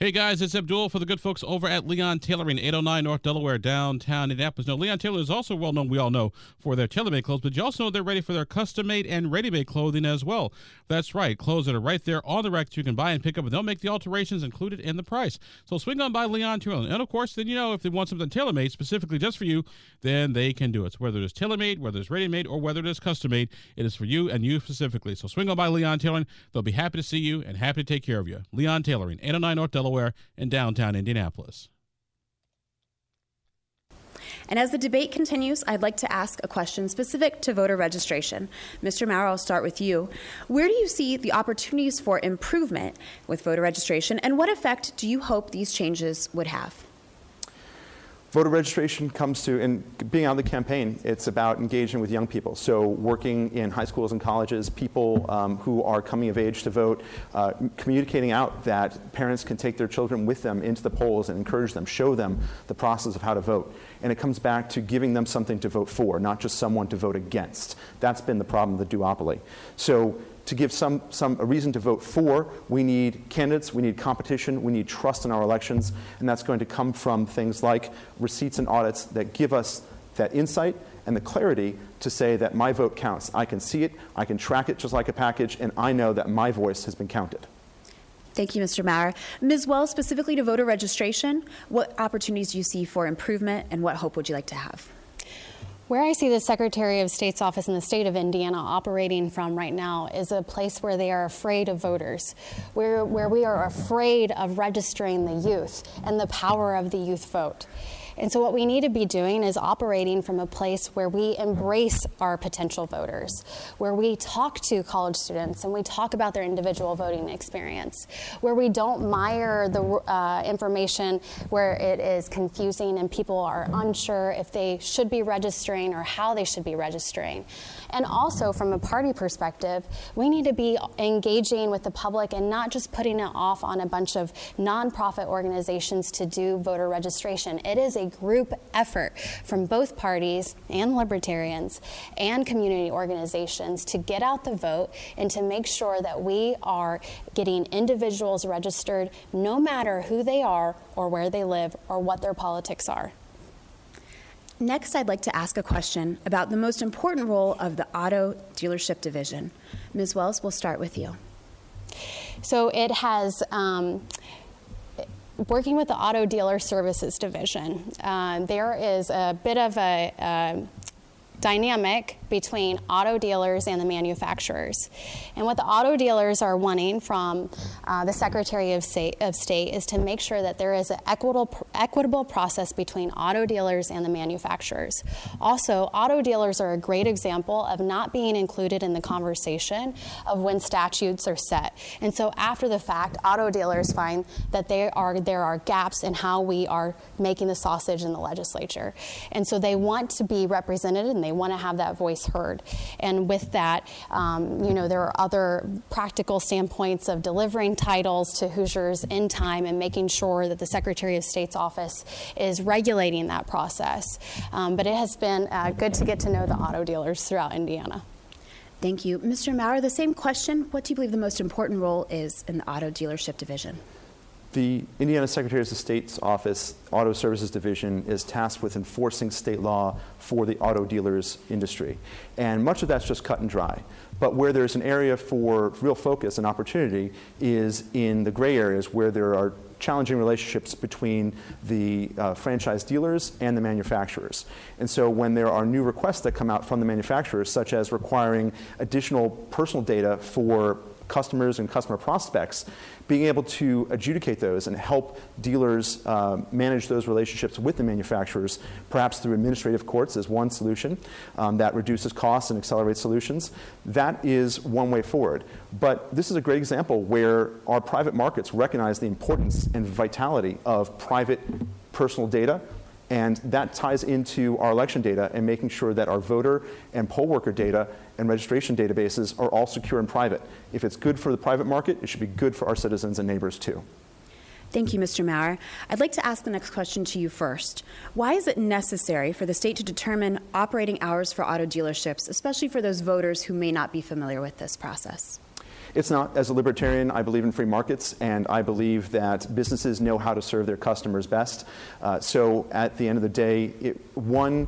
Hey guys, it's Abdul for the good folks over at Leon Tailoring, 809 North Delaware, downtown Indianapolis. Now, Leon Taylor is also well known, we all know, for their tailor made clothes, but you also know they're ready for their custom made and ready made clothing as well. That's right, clothes that are right there on the rack that you can buy and pick up, and they'll make the alterations included in the price. So swing on by Leon Tailoring. And of course, then you know if they want something tailor made specifically just for you, then they can do it. So whether it's tailor made, whether it's ready made, or whether it is custom made, it is for you and you specifically. So swing on by Leon Tailoring. They'll be happy to see you and happy to take care of you. Leon Tailoring, 809 North Delaware, and downtown Indianapolis. And as the debate continues, I'd like to ask a question specific to voter registration. Mr. Maurer, I'll start with you. Where do you see the opportunities for improvement with voter registration, and what effect do you hope these changes would have? Voter registration comes to, and being on the campaign, it's about engaging with young people. So working in high schools and colleges, people um, who are coming of age to vote, uh, communicating out that parents can take their children with them into the polls and encourage them, show them the process of how to vote. And it comes back to giving them something to vote for, not just someone to vote against. That's been the problem of the duopoly. So to give some, some a reason to vote for, we need candidates, we need competition, we need trust in our elections, and that's going to come from things like receipts and audits that give us that insight and the clarity to say that my vote counts. I can see it, I can track it just like a package, and I know that my voice has been counted. Thank you, Mr. Maurer. Ms. Wells, specifically to voter registration, what opportunities do you see for improvement and what hope would you like to have? Where I see the Secretary of State's office in the state of Indiana operating from right now is a place where they are afraid of voters, where, where we are afraid of registering the youth and the power of the youth vote. And so, what we need to be doing is operating from a place where we embrace our potential voters, where we talk to college students and we talk about their individual voting experience, where we don't mire the uh, information where it is confusing and people are unsure if they should be registering or how they should be registering. And also, from a party perspective, we need to be engaging with the public and not just putting it off on a bunch of nonprofit organizations to do voter registration. It is a group effort from both parties and libertarians and community organizations to get out the vote and to make sure that we are getting individuals registered no matter who they are or where they live or what their politics are. Next, I'd like to ask a question about the most important role of the auto dealership division. Ms. Wells, we'll start with you. So it has. Um, working with the auto dealer services division, uh, there is a bit of a, a dynamic between auto dealers and the manufacturers. And what the auto dealers are wanting from uh, the Secretary of State, of State, is to make sure that there is an equitable, equitable process between auto dealers and the manufacturers. Also, auto dealers are a great example of not being included in the conversation of when statutes are set. And so after the fact, auto dealers find that there are, there are gaps in how we are making the sausage in the legislature. And so they want to be represented and they want to have that voice heard. And with that, um, you know, there are other practical standpoints of delivering titles to Hoosiers in time and making sure that the Secretary of State's office is regulating that process. Um, but it has been uh, good to get to know the auto dealers throughout Indiana. Thank you. Mr. Maurer, the same question. What do you believe the most important role is in the auto dealership division? The Indiana Secretary of State's Office Auto Services Division is tasked with enforcing state law for the auto dealers industry. And much of that's just cut and dry. But where there's an area for real focus and opportunity is in the gray areas where there are challenging relationships between the uh, franchise dealers and the manufacturers. And so when there are new requests that come out from the manufacturers, such as requiring additional personal data for customers and customer prospects, being able to adjudicate those and help dealers uh, manage those relationships with the manufacturers, perhaps through administrative courts is one solution um, that reduces costs and accelerates solutions. That is one way forward. But this is a great example where our private markets recognize the importance and vitality of private personal data and that ties into our election data and making sure that our voter and poll worker data and registration databases are all secure and private. If it's good for the private market, it should be good for our citizens and neighbors too. Thank you, Mr. Maurer. I'd like to ask the next question to you first. Why is it necessary for the state to determine operating hours for auto dealerships, especially for those voters who may not be familiar with this process? It's not. As a libertarian, I believe in free markets, and I believe that businesses know how to serve their customers best. Uh, so at the end of the day, it, one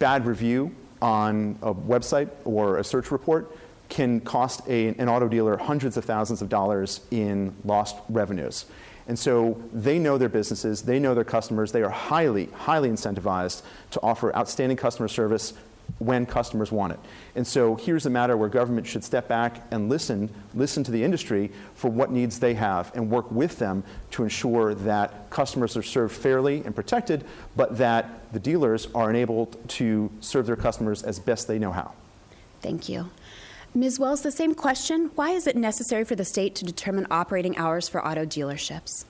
bad review on a website or a search report can cost a, an auto dealer hundreds of thousands of dollars in lost revenues. And so they know their businesses, they know their customers, they are highly, highly incentivized to offer outstanding customer service when customers want it. And so here's a matter where government should step back and listen, listen to the industry for what needs they have and work with them to ensure that customers are served fairly and protected, but that the dealers are enabled to serve their customers as best they know how. Thank you. Ms. Wells, the same question. Why is it necessary for the state to determine operating hours for auto dealerships?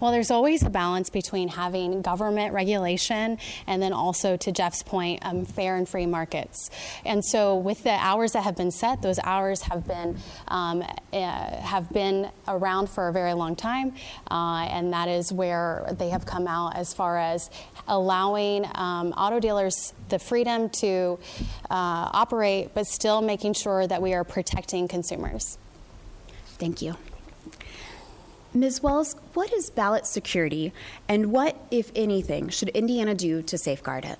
Well, there's always a balance between having government regulation and then also, to Jeff's point, um, fair and free markets. And so, with the hours that have been set, those hours have been um, uh, have been around for a very long time, uh, and that is where they have come out as far as allowing um, auto dealers the freedom to uh, operate, but still making sure that we are protecting consumers. Thank you. Ms. Wells, what is ballot security and what, if anything, should Indiana do to safeguard it?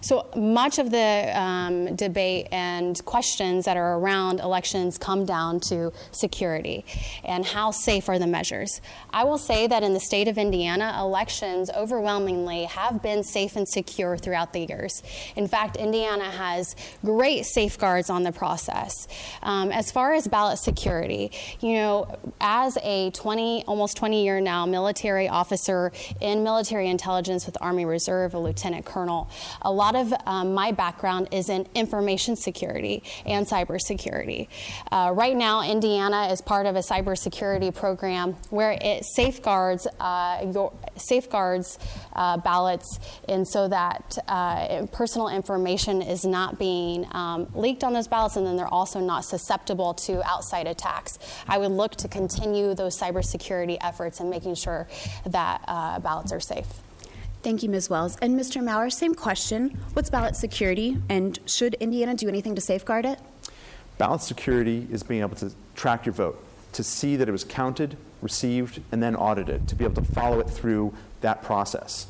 So much of the um, debate and questions that are around elections come down to security and how safe are the measures. I will say that in the state of Indiana, elections overwhelmingly have been safe and secure throughout the years. In fact, Indiana has great safeguards on the process. Um, as far as ballot security, you know, as a 20, almost 20 year now military officer in military intelligence with Army Reserve, a lieutenant colonel, a lot of um, my background is in information security and cybersecurity. Uh, right now, Indiana is part of a cybersecurity program where it safeguards uh, your safeguards uh, ballots, and so that uh, personal information is not being um, leaked on those ballots, and then they're also not susceptible to outside attacks. I would look to continue those cybersecurity efforts and making sure that uh, ballots are safe. Thank you, Ms. Wells. And Mr. Maurer, same question. What's ballot security, and should Indiana do anything to safeguard it? Ballot security is being able to track your vote, to see that it was counted, received, and then audited, to be able to follow it through that process.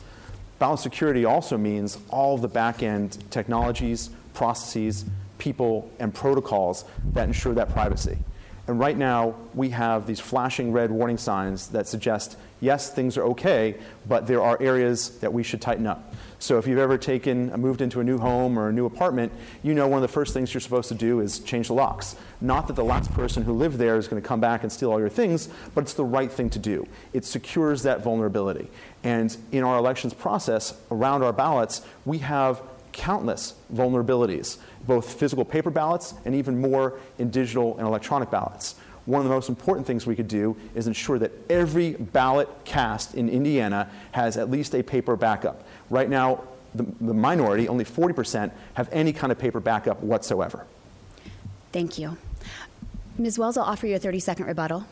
Ballot security also means all the back end technologies, processes, people, and protocols that ensure that privacy. And right now, we have these flashing red warning signs that suggest yes, things are okay, but there are areas that we should tighten up. So if you've ever taken, moved into a new home or a new apartment, you know one of the first things you're supposed to do is change the locks. Not that the last person who lived there is going to come back and steal all your things, but it's the right thing to do. It secures that vulnerability. And in our elections process, around our ballots, we have countless vulnerabilities, both physical paper ballots and even more in digital and electronic ballots. One of the most important things we could do is ensure that every ballot cast in Indiana has at least a paper backup. Right now, the, the minority, only 40%, have any kind of paper backup whatsoever. Thank you. Ms. Wells, I'll offer you a 30 second rebuttal.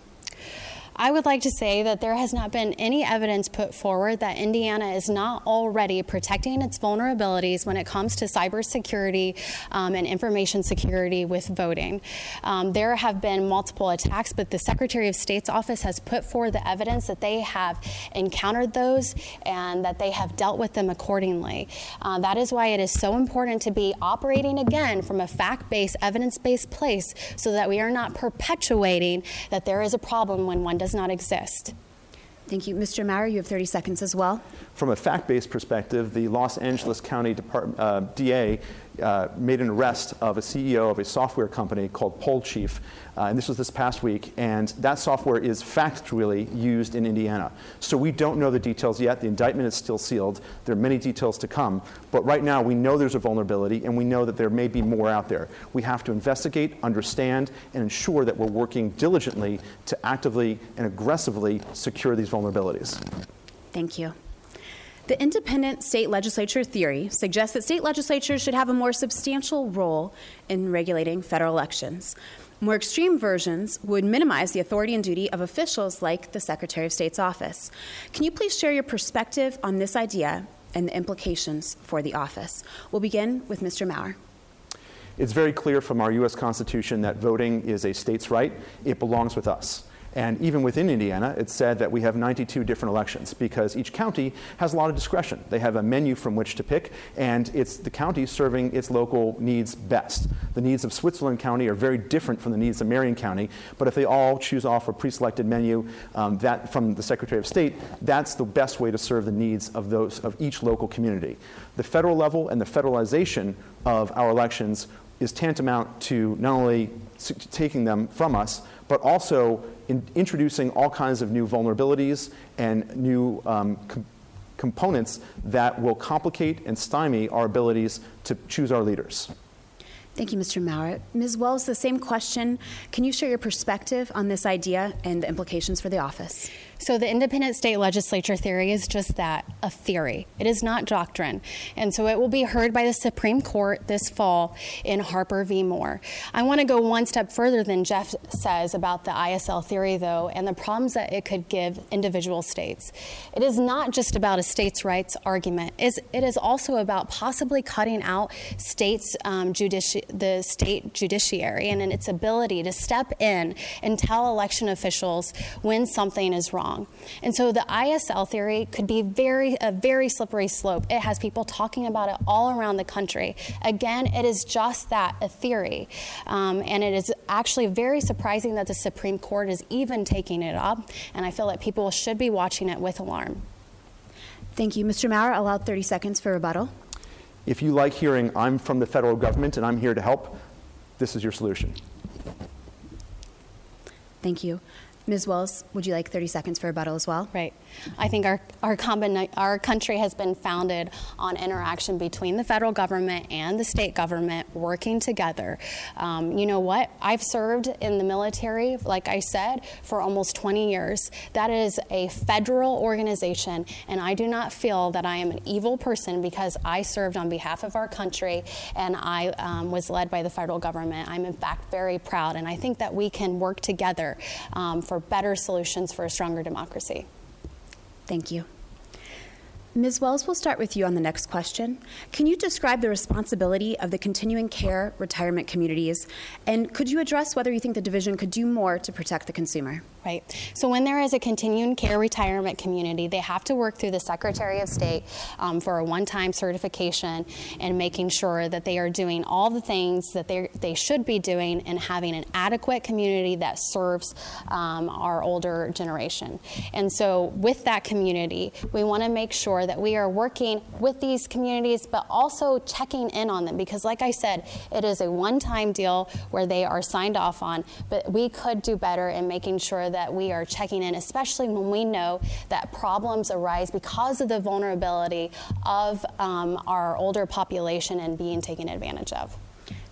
I would like to say that there has not been any evidence put forward that Indiana is not already protecting its vulnerabilities when it comes to cybersecurity um, and information security with voting. Um, there have been multiple attacks, but the Secretary of State's office has put forward the evidence that they have encountered those and that they have dealt with them accordingly. Uh, that is why it is so important to be operating again from a fact based, evidence based place so that we are not perpetuating that there is a problem when one does does not exist. Thank you. Mr. Maurer, you have 30 seconds as well. From a fact based perspective, the Los Angeles County Department, uh, DA uh, made an arrest of a CEO of a software company called Pollchief, uh, and this was this past week. And that software is factually used in Indiana. So we don't know the details yet. The indictment is still sealed. There are many details to come. But right now, we know there's a vulnerability, and we know that there may be more out there. We have to investigate, understand, and ensure that we're working diligently to actively and aggressively secure these vulnerabilities. Thank you. The independent state legislature theory suggests that state legislatures should have a more substantial role in regulating federal elections. More extreme versions would minimize the authority and duty of officials like the Secretary of State's office. Can you please share your perspective on this idea and the implications for the office? We'll begin with Mr. Maurer. It's very clear from our U.S. Constitution that voting is a state's right, it belongs with us. And even within Indiana, it's said that we have 92 different elections because each county has a lot of discretion. They have a menu from which to pick, and it's the county serving its local needs best. The needs of Switzerland County are very different from the needs of Marion County, but if they all choose off a pre-selected menu um, that from the Secretary of State, that's the best way to serve the needs of those of each local community. The federal level and the federalization of our elections is tantamount to not only taking them from us, but also in introducing all kinds of new vulnerabilities and new um, com- components that will complicate and stymie our abilities to choose our leaders. Thank you, Mr. Maurer. Ms. Wells, the same question. Can you share your perspective on this idea and the implications for the office? So, the independent state legislature theory is just that a theory. It is not doctrine. And so, it will be heard by the Supreme Court this fall in Harper v. Moore. I want to go one step further than Jeff says about the ISL theory, though, and the problems that it could give individual states. It is not just about a states' rights argument, it is also about possibly cutting out states' um, judici- the state judiciary and its ability to step in and tell election officials when something is wrong wrong. And so the ISL theory could be very a very slippery slope. It has people talking about it all around the country. Again, it is just that a theory, um, and it is actually very surprising that the Supreme Court is even taking it up. And I feel that people should be watching it with alarm. Thank you, Mr. Maurer. Allowed 30 seconds for rebuttal. If you like hearing, I'm from the federal government and I'm here to help, this is your solution. Thank you. Ms. Wells, would you like 30 seconds for a rebuttal as well? Right. I think our, our, our country has been founded on interaction between the federal government and the state government working together. Um, you know what? I've served in the military, like I said, for almost 20 years. That is a federal organization, and I do not feel that I am an evil person because I served on behalf of our country and I um, was led by the federal government. I'm, in fact, very proud, and I think that we can work together um, for for better solutions for a stronger democracy. Thank you. Ms. Wells, we'll start with you on the next question. Can you describe the responsibility of the continuing care retirement communities? And could you address whether you think the division could do more to protect the consumer? Right. So, when there is a continuing care retirement community, they have to work through the Secretary of State um, for a one time certification and making sure that they are doing all the things that they they should be doing and having an adequate community that serves um, our older generation. And so, with that community, we want to make sure that we are working with these communities, but also checking in on them because, like I said, it is a one time deal where they are signed off on, but we could do better in making sure that that we are checking in, especially when we know that problems arise because of the vulnerability of um, our older population and being taken advantage of.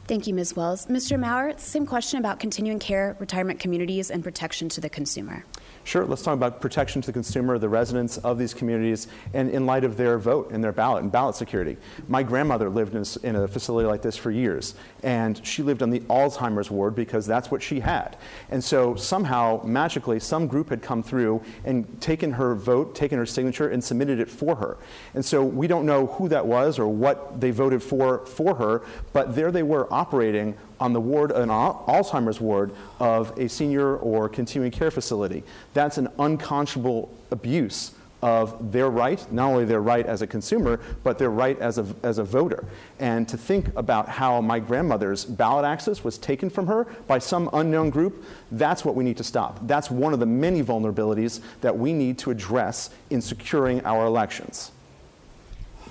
Thank you, Ms. Wells. Mr. Maurer, same question about continuing care, retirement communities, and protection to the consumer. Sure, let's talk about protection to the consumer, the residents of these communities, and in light of their vote and their ballot and ballot security. My grandmother lived in a, in a, facility like this for years, and she lived on the Alzheimer's ward because that's what she had. And so somehow, magically, some group had come through and taken her vote, taken her signature, and submitted it for her. And so we don't know who that was or what they voted for for her, but there they were operating on the ward, an Alzheimer's ward of a senior or continuing care facility. That's an unconscionable abuse of their right, not only their right as a consumer, but their right as a, as a voter. And to think about how my grandmother's ballot access was taken from her by some unknown group, that's what we need to stop. That's one of the many vulnerabilities that we need to address in securing our elections.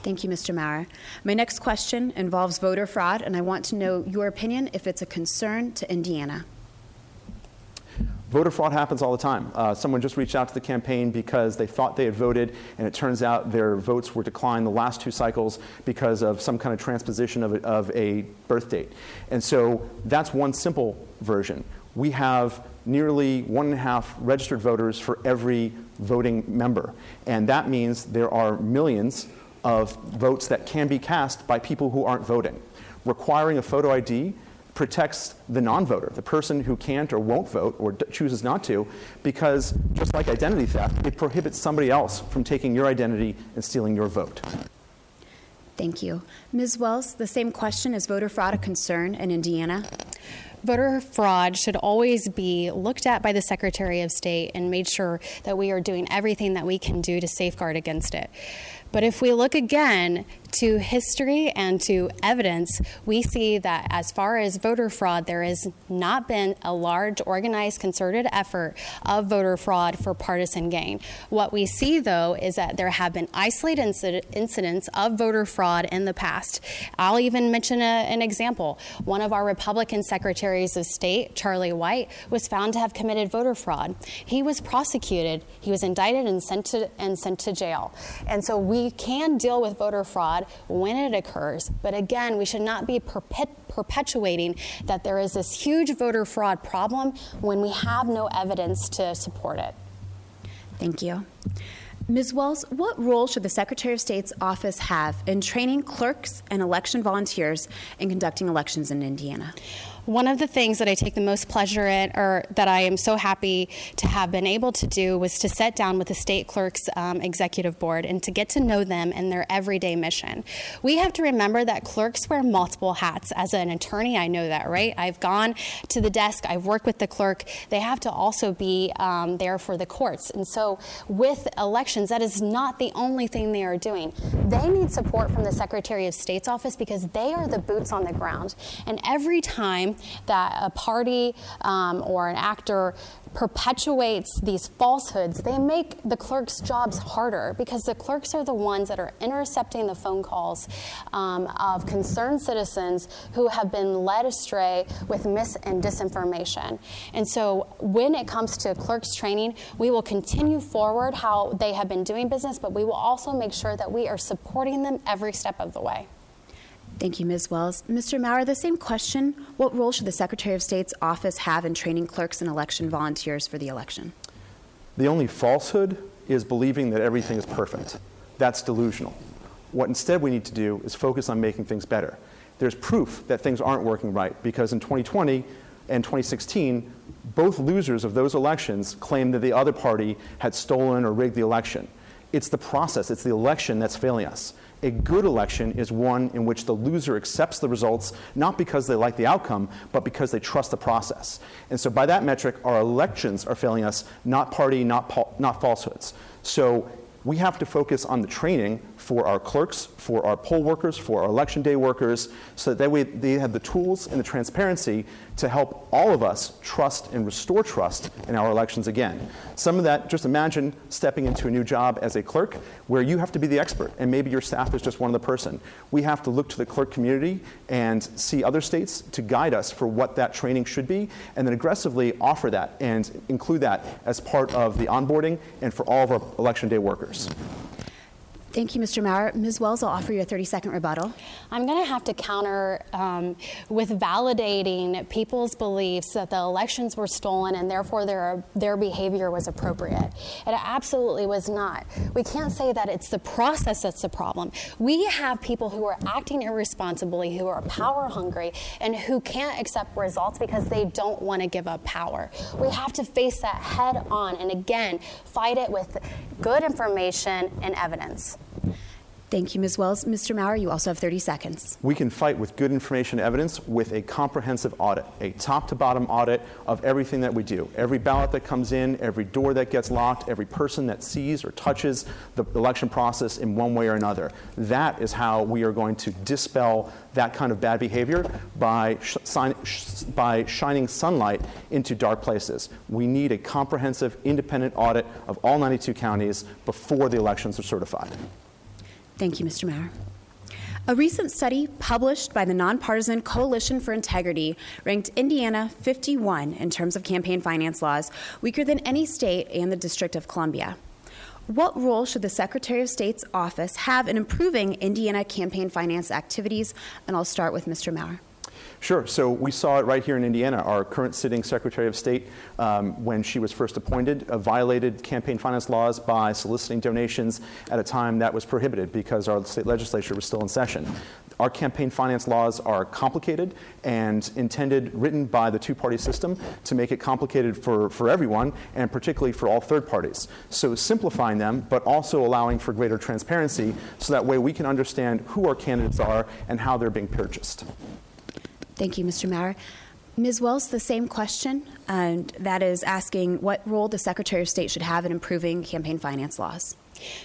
Thank you, Mr. Maurer. My next question involves voter fraud, and I want to know your opinion if it's a concern to Indiana. Voter fraud happens all the time. Uh, someone just reached out to the campaign because they thought they had voted, and it turns out their votes were declined the last two cycles because of some kind of transposition of a, of a birth date. And so that's one simple version. We have nearly one and a half registered voters for every voting member. And that means there are millions of votes that can be cast by people who aren't voting. Requiring a photo ID protects the non voter, the person who can't or won't vote or d- chooses not to, because just like identity theft, it prohibits somebody else from taking your identity and stealing your vote. Thank you. Ms. Wells, the same question is voter fraud a concern in Indiana? voter fraud should always be looked at by the Secretary of State and made sure that we are doing everything that we can do to safeguard against it. But if we look again to history and to evidence, we see that as far as voter fraud, there has not been a large, organized, concerted effort of voter fraud for partisan gain. What we see, though, is that there have been isolated incidents of voter fraud in the past. I'll even mention a, an example. One of our Republican secretaries of state, Charlie White, was found to have committed voter fraud. He was prosecuted, he was indicted and sent to, and sent to jail. And so we can deal with voter fraud when it occurs, but again, we should not be perpet- perpetuating that there is this huge voter fraud problem when we have no evidence to support it. Thank you. Ms. Wells, what role should the Secretary of State's office have in training clerks and election volunteers in conducting elections in Indiana? One of the things that I take the most pleasure in, or that I am so happy to have been able to do, was to sit down with the state clerk's um, executive board and to get to know them and their everyday mission. We have to remember that clerks wear multiple hats. As an attorney, I know that, right? I've gone to the desk, I've worked with the clerk. They have to also be um, there for the courts. And so, with elections, that is not the only thing they are doing. They need support from the Secretary of State's office because they are the boots on the ground. And every time that a party um, or an actor perpetuates these falsehoods, they make the clerks' jobs harder because the clerks are the ones that are intercepting the phone calls um, of concerned citizens who have been led astray with mis and disinformation. And so, when it comes to clerks' training, we will continue forward how they have been doing business, but we will also make sure that we are supporting them every step of the way. Thank you, Ms. Wells. Mr. Maurer, the same question. What role should the Secretary of State's office have in training clerks and election volunteers for the election? The only falsehood is believing that everything is perfect. That's delusional. What instead we need to do is focus on making things better. There's proof that things aren't working right because in 2020 and 2016, both losers of those elections claimed that the other party had stolen or rigged the election. It's the process, it's the election that's failing us. A good election is one in which the loser accepts the results, not because they like the outcome, but because they trust the process. And so, by that metric, our elections are failing us, not party, not, not falsehoods. So, we have to focus on the training for our clerks, for our poll workers, for our election day workers, so that, way they have the tools and the transparency to help all of us trust and restore trust in our elections again. Some of that, just imagine stepping into a new job as a clerk where you have to be the expert and maybe your staff is just one other person. We have to look to the clerk community and see other states to guide us for what that training should be and then aggressively offer that and include that as part of the onboarding and for all of our election day workers. Thank you, Mr. Maurer. Ms. Wells, I'll offer you a 30 second rebuttal. I'm going to have to counter um, with validating people's beliefs that the elections were stolen and therefore their, their behavior was appropriate. It absolutely was not. We can't say that it's the process that's the problem. We have people who are acting irresponsibly, who are power hungry, and who can't accept results because they don't want to give up power. We have to face that head on and again, fight it with good information and evidence. Thank you, Ms. Wells. Mr. Maurer, you also have 30 seconds. We can fight with good information evidence with a comprehensive audit, a top to bottom audit of everything that we do. Every ballot that comes in, every door that gets locked, every person that sees or touches the election process in one way or another. That is how we are going to dispel that kind of bad behavior by, sh- sh- by shining sunlight into dark places. We need a comprehensive, independent audit of all 92 counties before the elections are certified. Thank you, Mr. Maurer. A recent study published by the nonpartisan Coalition for Integrity ranked Indiana 51 in terms of campaign finance laws, weaker than any state and the District of Columbia. What role should the Secretary of State's office have in improving Indiana campaign finance activities? And I'll start with Mr. Maurer. Sure. So we saw it right here in Indiana. Our current sitting Secretary of State, um, when she was first appointed, uh, violated campaign finance laws by soliciting donations at a time that was prohibited because our state legislature was still in session. our campaign finance laws are complicated and intended, written by the two party system to make it complicated for, for everyone and particularly for all third parties. So simplifying them, but also allowing for greater transparency so that way we can understand who our candidates are and how they're being purchased. Thank you, Mr. Maurer. Ms. Wells, the same question, and that is asking what role the Secretary of State should have in improving campaign finance laws.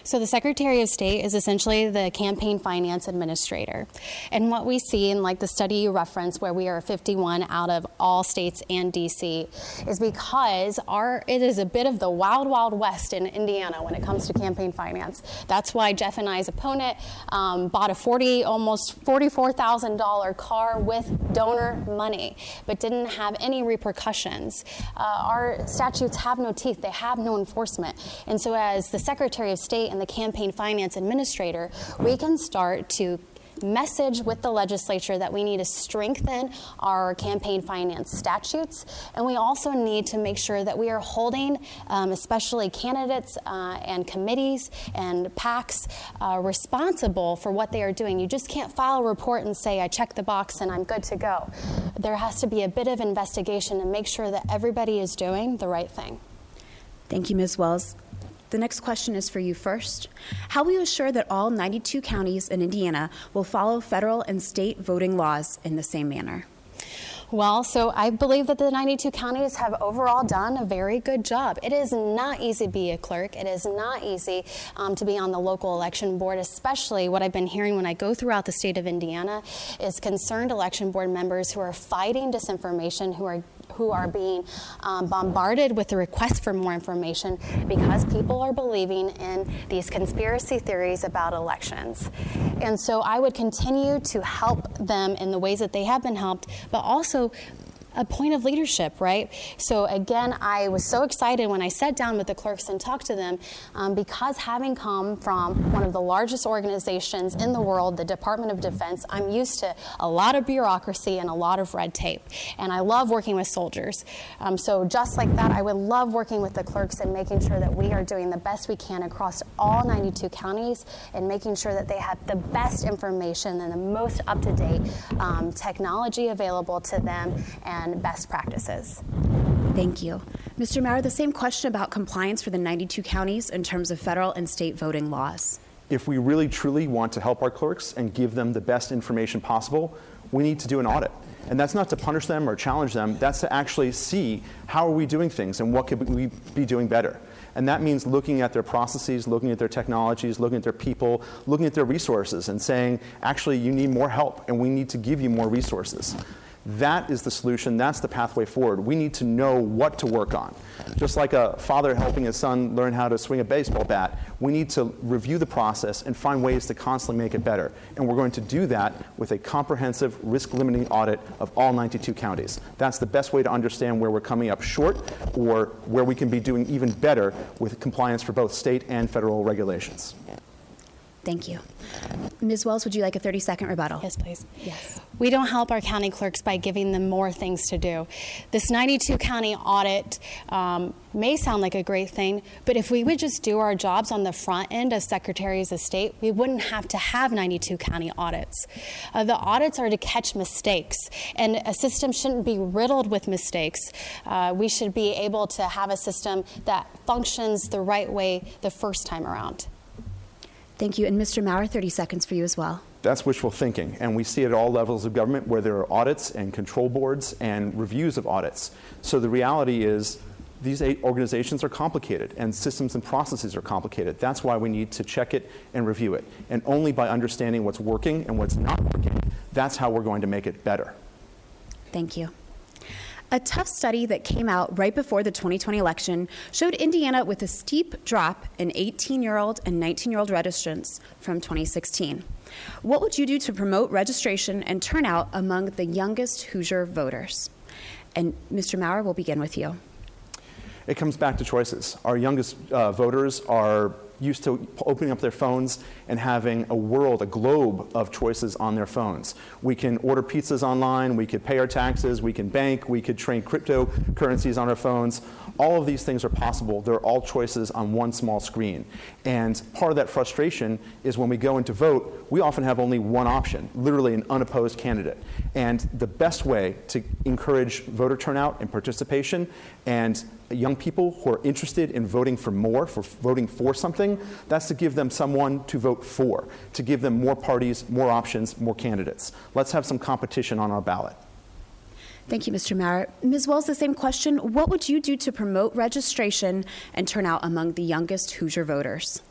So, the Secretary of State is essentially the campaign finance administrator. And what we see in like the study you referenced, where we are 51 out of all states and DC, is because our it is a bit of the wild, wild west in Indiana when it comes to campaign finance. That's why Jeff and I's opponent um, bought a 40, almost $44,000 car with donor money, but didn't have any repercussions. Uh, our statutes have no teeth, they have no enforcement. And so, as the Secretary of and the campaign finance administrator, we can start to message with the legislature that we need to strengthen our campaign finance statutes, and we also need to make sure that we are holding, um, especially candidates uh, and committees and PACs, uh, responsible for what they are doing. You just can't file a report and say, I checked the box and I'm good to go. There has to be a bit of investigation to make sure that everybody is doing the right thing. Thank you, Ms. Wells. The next question is for you first. How will you assure that all 92 counties in Indiana will follow federal and state voting laws in the same manner? Well, so I believe that the 92 counties have overall done a very good job. It is not easy to be a clerk. It is not easy um, to be on the local election board, especially what I've been hearing when I go throughout the state of Indiana is concerned election board members who are fighting disinformation, who are who are being um, bombarded with the request for more information because people are believing in these conspiracy theories about elections. And so I would continue to help them in the ways that they have been helped, but also a point of leadership, right? So again, I was so excited when I sat down with the clerks and talked to them um, because having come from one of the largest organizations in the world, the Department of Defense, I'm used to a lot of bureaucracy and a lot of red tape. And I love working with soldiers. Um, so just like that, I would love working with the clerks and making sure that we are doing the best we can across all 92 counties and making sure that they have the best information and the most up-to-date um, technology available to them and and best practices. Thank you. Mr. Maurer, the same question about compliance for the 92 counties in terms of federal and state voting laws. If we really truly want to help our clerks and give them the best information possible, we need to do an audit. And that's not to punish them or challenge them, that's to actually see how are we doing things and what could we be doing better. And that means looking at their processes, looking at their technologies, looking at their people, looking at their resources, and saying, actually, you need more help, and we need to give you more resources. That is the solution. That's the pathway forward. We need to know what to work on. Just like a father helping his son learn how to swing a baseball bat, we need to review the process and find ways to constantly make it better. And we're going to do that with a comprehensive risk limiting audit of all 92 counties. That's the best way to understand where we're coming up short or where we can be doing even better with compliance for both state and federal regulations. Thank you. Ms. Wells, would you like a 30 second rebuttal? Yes, please. Yes. We don't help our county clerks by giving them more things to do. This 92 county audit um, may sound like a great thing, but if we would just do our jobs on the front end as secretaries of state, we wouldn't have to have 92 county audits. Uh, the audits are to catch mistakes, and a system shouldn't be riddled with mistakes. Uh, we should be able to have a system that functions the right way the first time around. Thank you. And Mr. Maurer, 30 seconds for you as well. That's wishful thinking, and we see it at all levels of government where there are audits and control boards and reviews of audits. So the reality is, these eight organizations are complicated and systems and processes are complicated. That's why we need to check it and review it. And only by understanding what's working and what's not working, that's how we're going to make it better. Thank you. A Tufts study that came out right before the 2020 election showed Indiana with a steep drop in 18 year old and 19 year old registrants from 2016. What would you do to promote registration and turnout among the youngest Hoosier voters? And Mr. Maurer, we'll begin with you. It comes back to choices. Our youngest uh, voters are used to opening up their phones and having a world, a globe of choices on their phones. We can order pizzas online, we could pay our taxes, we can bank, we could trade cryptocurrencies on our phones. All of these things are possible. They're all choices on one small screen. And part of that frustration is when we go into vote, we often have only one option, literally an unopposed candidate. And the best way to encourage voter turnout and participation and young people who are interested in voting for more, for voting for something, that's to give them someone to vote for, to give them more parties, more options, more candidates. Let's have some competition on our ballot. Thank you, Mr. Maurer. Ms. Wells, the same question. What would you do to promote registration and turnout among the youngest Hoosier voters?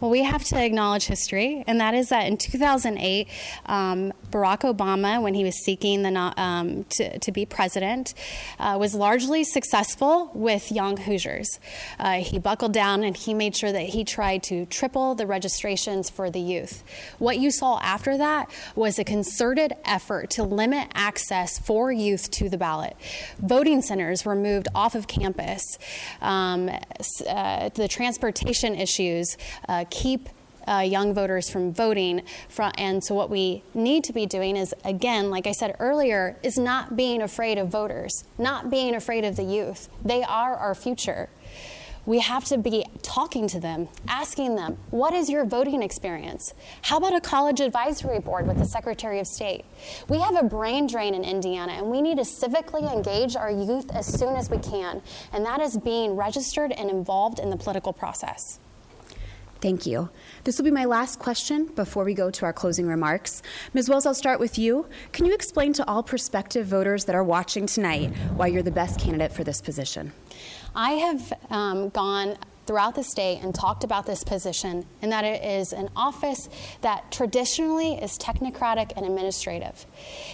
Well, we have to acknowledge history, and that is that in 2008, um, Barack Obama, when he was seeking the, um, to, to, be president, uh, was largely successful with young Hoosiers. Uh, he buckled down and he made sure that he tried to triple the registrations for the youth. What you saw after that was a concerted effort to limit access for youth to the ballot. Voting centers were moved off of campus. Um, uh, the transportation issues uh, keep uh, young voters from voting. From, and so, what we need to be doing is, again, like I said earlier, is not being afraid of voters, not being afraid of the youth. They are our future. We have to be talking to them, asking them, what is your voting experience? How about a college advisory board with the Secretary of State? We have a brain drain in Indiana, and we need to civically engage our youth as soon as we can, and that is being registered and involved in the political process. Thank you. This will be my last question before we go to our closing remarks. Ms. Wells, I'll start with you. Can you explain to all prospective voters that are watching tonight why you're the best candidate for this position? I have um, gone throughout the state and talked about this position, and that it is an office that traditionally is technocratic and administrative.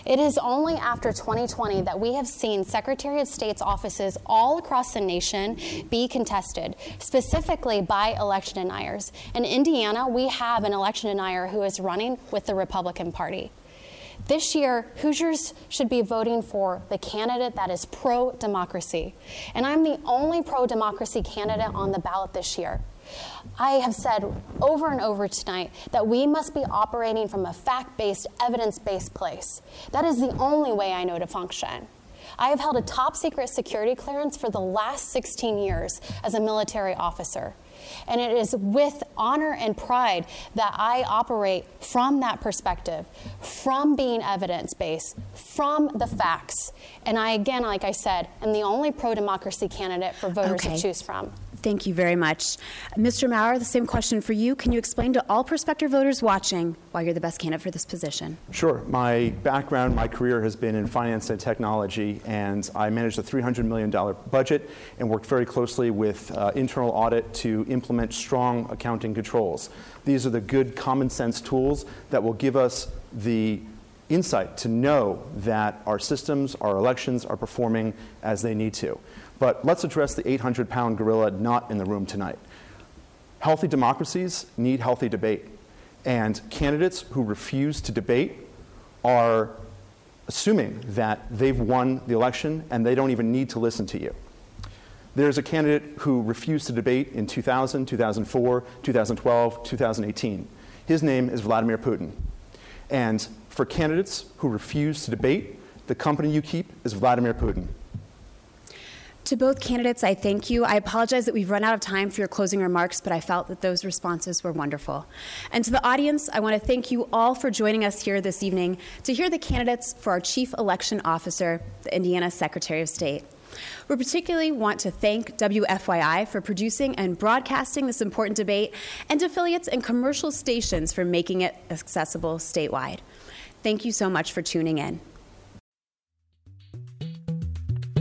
It is only after 2020 that we have seen Secretary of State's offices all across the nation be contested, specifically by election deniers. In Indiana, we have an election denier who is running with the Republican Party. This year, Hoosiers should be voting for the candidate that is pro democracy. And I'm the only pro democracy candidate on the ballot this year. I have said over and over tonight that we must be operating from a fact based, evidence based place. That is the only way I know to function. I have held a top secret security clearance for the last 16 years as a military officer. And it is with honor and pride that I operate from that perspective, from being evidence based, from the facts. And I, again, like I said, am the only pro democracy candidate for voters okay. to choose from. Thank you very much. Mr. Maurer, the same question for you. Can you explain to all prospective voters watching why you're the best candidate for this position? Sure. My background, my career has been in finance and technology, and I managed a $300 million budget and worked very closely with uh, internal audit to implement strong accounting controls. These are the good common sense tools that will give us the insight to know that our systems, our elections are performing as they need to. But let's address the 800 pound gorilla not in the room tonight. Healthy democracies need healthy debate. And candidates who refuse to debate are assuming that they've won the election and they don't even need to listen to you. There's a candidate who refused to debate in 2000, 2004, 2012, 2018. His name is Vladimir Putin. And for candidates who refuse to debate, the company you keep is Vladimir Putin. To both candidates, I thank you. I apologize that we've run out of time for your closing remarks, but I felt that those responses were wonderful. And to the audience, I want to thank you all for joining us here this evening to hear the candidates for our Chief Election Officer, the Indiana Secretary of State. We particularly want to thank WFYI for producing and broadcasting this important debate, and affiliates and commercial stations for making it accessible statewide. Thank you so much for tuning in.